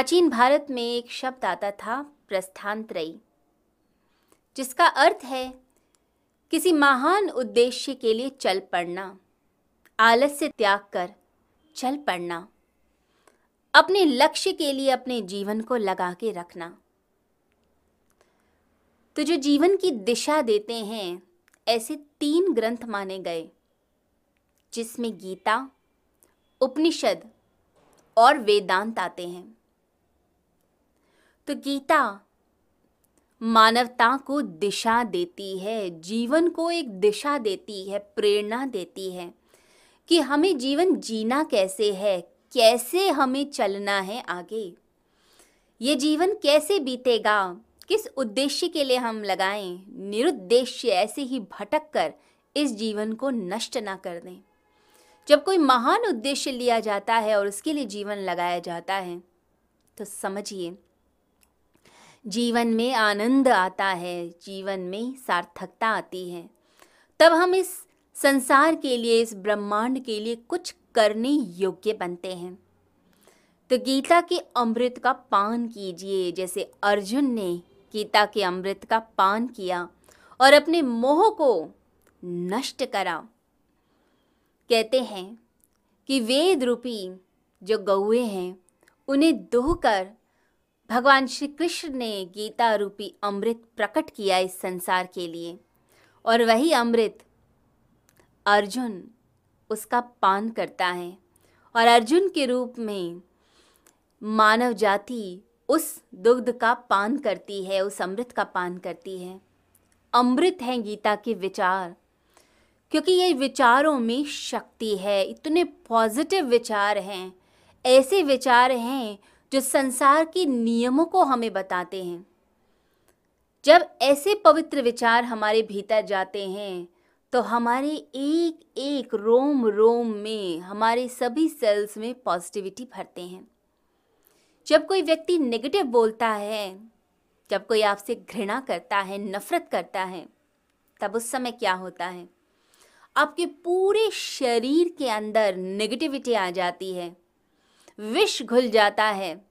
प्राचीन भारत में एक शब्द आता था, प्रस्थानत्रयी, जिसका अर्थ है, किसी महान उद्देश्य के लिए चल पड़ना, आलस्य त्याग कर चल पड़ना, अपने लक्ष्य के लिए अपने जीवन को लगा के रखना। तो जो जीवन की दिशा देते हैं, ऐसे तीन ग्रंथ माने गए, जिसमें गीता, उपनिषद और वेदांत आते हैं। तो गीता मानवता को दिशा देती है, जीवन को एक दिशा देती है, प्रेरणा देती है कि हमें जीवन जीना कैसे है, कैसे हमें चलना है आगे। ये जीवन कैसे बीतेगा, किस उद्देश्य के लिए हम लगाएँ, निरुद्देश्य ऐसे ही भटक कर इस जीवन को नष्ट ना कर दें। जब कोई महान उद्देश्य लिया जाता है और उसके लिए जीवन लगाया जाता है तो समझिए जीवन में आनंद आता है, जीवन में सार्थकता आती है। तब हम इस संसार के लिए, इस ब्रह्मांड के लिए कुछ करने योग्य बनते हैं। तो गीता के अमृत का पान कीजिए, जैसे अर्जुन ने गीता के अमृत का पान किया और अपने मोह को नष्ट करा। कहते हैं कि वेद रूपी जो गौए हैं, उन्हें दोहकर भगवान श्री कृष्ण ने गीता रूपी अमृत प्रकट किया इस संसार के लिए। और वही अमृत अर्जुन उसका पान करता है। और अर्जुन के रूप में मानव जाति उस दुग्ध का पान करती है, उस अमृत का पान करती है। अमृत हैं गीता के विचार, क्योंकि ये विचारों में शक्ति है। इतने पॉजिटिव विचार हैं, ऐसे विचार हैं जो संसार के नियमों को हमें बताते हैं। जब ऐसे पवित्र विचार हमारे भीतर जाते हैं तो हमारे एक एक रोम रोम में हमारे सभी सेल्स में पॉजिटिविटी भरते हैं। जब कोई व्यक्ति नेगेटिव बोलता है, जब कोई आपसे घृणा करता है, नफरत करता है, तब उस समय क्या होता है? आपके पूरे शरीर के अंदर नेगेटिविटी आ जाती है। विष घुल जाता है।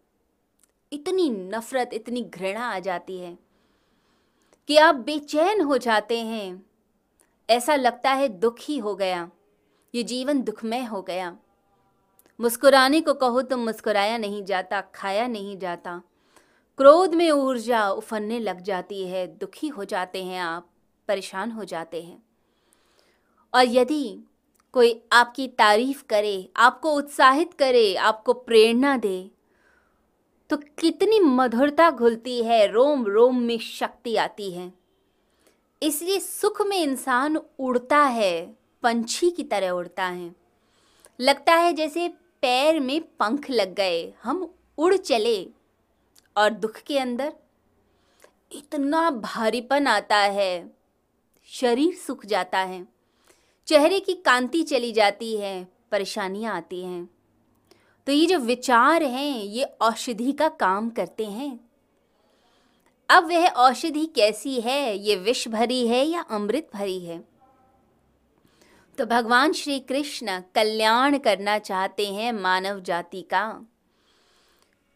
इतनी नफरत, इतनी घृणा आ जाती है कि आप बेचैन हो जाते हैं। ऐसा लगता है दुखी हो गया। ये जीवन दुखमय हो गया। मुस्कुराने को कहो तो मुस्कुराया नहीं जाता, खाया नहीं जाता। क्रोध में ऊर्जा उफनने लग जाती है। दुखी हो जाते हैं आप, परेशान हो जाते हैं। और यदि कोई आपकी तारीफ़ करे, आपको उत्साहित करे, आपको प्रेरणा दे। तो कितनी मधुरता घुलती है, रोम रोम में शक्ति आती है। इसलिए सुख में इंसान उड़ता है, पंछी की तरह उड़ता है। लगता है जैसे पैर में पंख लग गए, हम उड़ चले। और दुख के अंदर इतना भारीपन आता है, शरीर सूख जाता है। चेहरे की कांति चली जाती है, परेशानियाँ आती हैं। तो ये जो विचार हैं, ये औषधि का काम करते हैं। अब वह औषधि कैसी है, ये विष भरी है या अमृत भरी है? तो भगवान श्री कृष्ण कल्याण करना चाहते हैं मानव जाति का।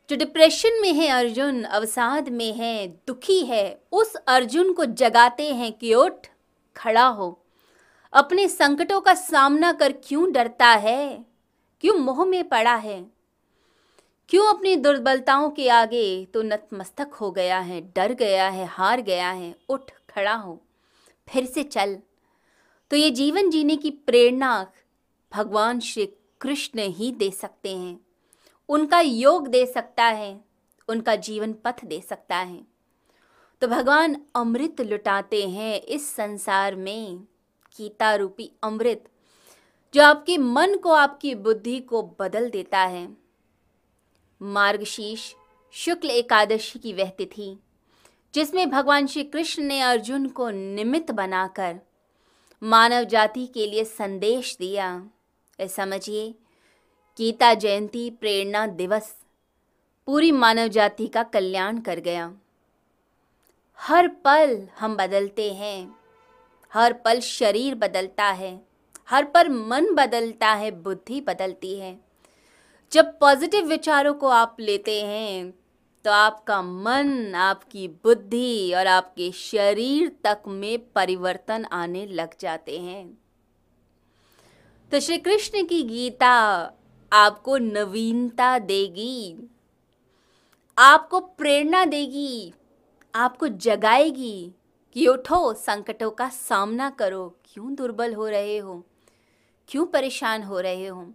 जो डिप्रेशन में है अर्जुन, अवसाद में है, दुखी है, उस अर्जुन को जगाते हैं कि उठ, खड़ा हो। अपने संकटों का सामना कर क्यों डरता है? क्यों मोह में पड़ा है? क्यों अपनी दुर्बलताओं के आगे तो नतमस्तक हो गया है, डर गया है, हार गया है? उठ, खड़ा हो, फिर से चल। तो ये जीवन जीने की प्रेरणा भगवान श्री कृष्ण ही दे सकते हैं। उनका योग दे सकता है, उनका जीवन पथ दे सकता है। तो भगवान अमृत लुटाते हैं इस संसार में। गीता रूपी अमृत, जो आपके मन को, आपकी बुद्धि को बदल देता है। मार्गशीर्ष शुक्ल एकादशी की वह तिथि, जिसमें भगवान श्री कृष्ण ने अर्जुन को निमित्त बनाकर मानव जाति के लिए संदेश दिया। समझिए, गीता जयंती प्रेरणा दिवस पूरी मानव जाति का कल्याण कर गया। हर पल हम बदलते हैं। हर पल शरीर बदलता है, हर पर मन बदलता है, बुद्धि बदलती है। जब पॉजिटिव विचारों को आप लेते हैं तो आपका मन, आपकी बुद्धि और आपके शरीर तक में परिवर्तन आने लग जाते हैं। तो श्री कृष्ण की गीता आपको नवीनता देगी, आपको प्रेरणा देगी, आपको जगाएगी कि उठो, संकटों का सामना करो। क्यों दुर्बल हो रहे हो? क्यों परेशान हो रहे हो?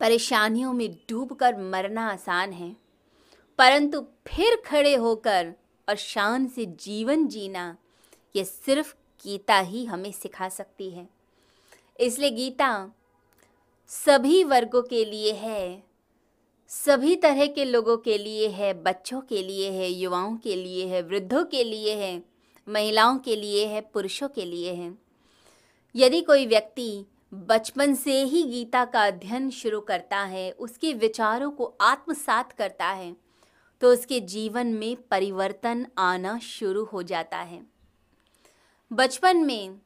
परेशानियों में डूबकर मरना आसान है। परंतु फिर खड़े होकर और शान से जीवन जीना, ये सिर्फ़ गीता ही हमें सिखा सकती है। इसलिए गीता सभी वर्गों के लिए है। सभी तरह के लोगों के लिए है, बच्चों के लिए है, युवाओं के लिए है, वृद्धों के लिए है, महिलाओं के लिए है, पुरुषों के लिए है। यदि कोई व्यक्ति बचपन से ही गीता का अध्ययन शुरू करता है, उसके विचारों को आत्मसात करता है तो उसके जीवन में परिवर्तन आना शुरू हो जाता है। बचपन में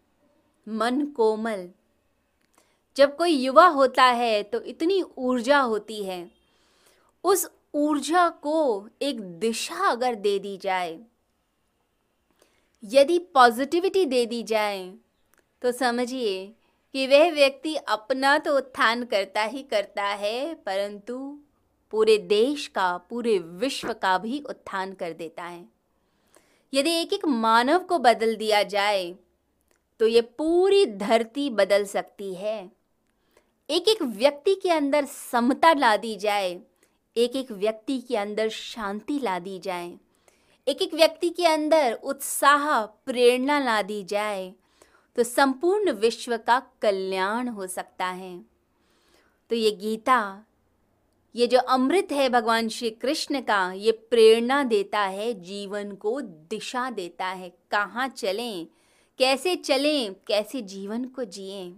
मन कोमल। जब कोई युवा होता है तो इतनी ऊर्जा होती है उस ऊर्जा को एक दिशा अगर दे दी जाए, यदि पॉजिटिविटी दे दी जाए तो समझिए कि वह व्यक्ति अपना तो उत्थान करता ही करता है, परंतु पूरे देश का, पूरे विश्व का भी उत्थान कर देता है। यदि एक एक मानव को बदल दिया जाए तो ये पूरी धरती बदल सकती है। एक एक व्यक्ति के अंदर समता ला दी जाए एक एक व्यक्ति के अंदर शांति ला दी जाए। एक एक व्यक्ति के अंदर उत्साह, प्रेरणा ला दी जाए तो संपूर्ण विश्व का कल्याण हो सकता है। तो ये गीता, ये जो अमृत है भगवान श्री कृष्ण का, ये प्रेरणा देता है, जीवन को दिशा देता है। कहाँ चलें? कैसे चलें? कैसे जीवन को जिएँ?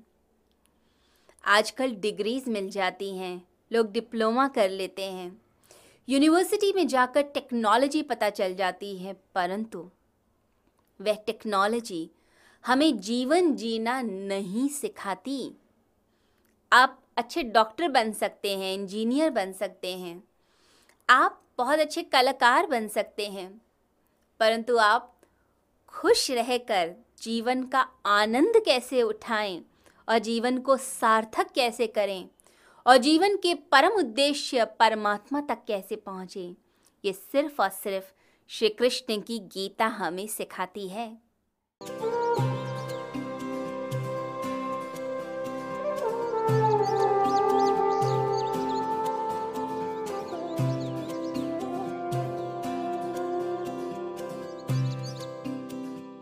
आजकल डिग्रीज मिल जाती हैं। लोग डिप्लोमा कर लेते हैं। यूनिवर्सिटी में जाकर टेक्नोलॉजी पता चल जाती है, परंतु वह टेक्नोलॉजी हमें जीवन जीना नहीं सिखाती। आप अच्छे डॉक्टर बन सकते हैं, इंजीनियर बन सकते हैं। आप बहुत अच्छे कलाकार बन सकते हैं, परंतु आप खुश रहकर जीवन का आनंद कैसे उठाएँ और जीवन को सार्थक कैसे करें? और जीवन के परम उद्देश्य परमात्मा तक कैसे पहुँचे? ये सिर्फ़ और सिर्फ़ श्री कृष्ण की गीता हमें सिखाती है।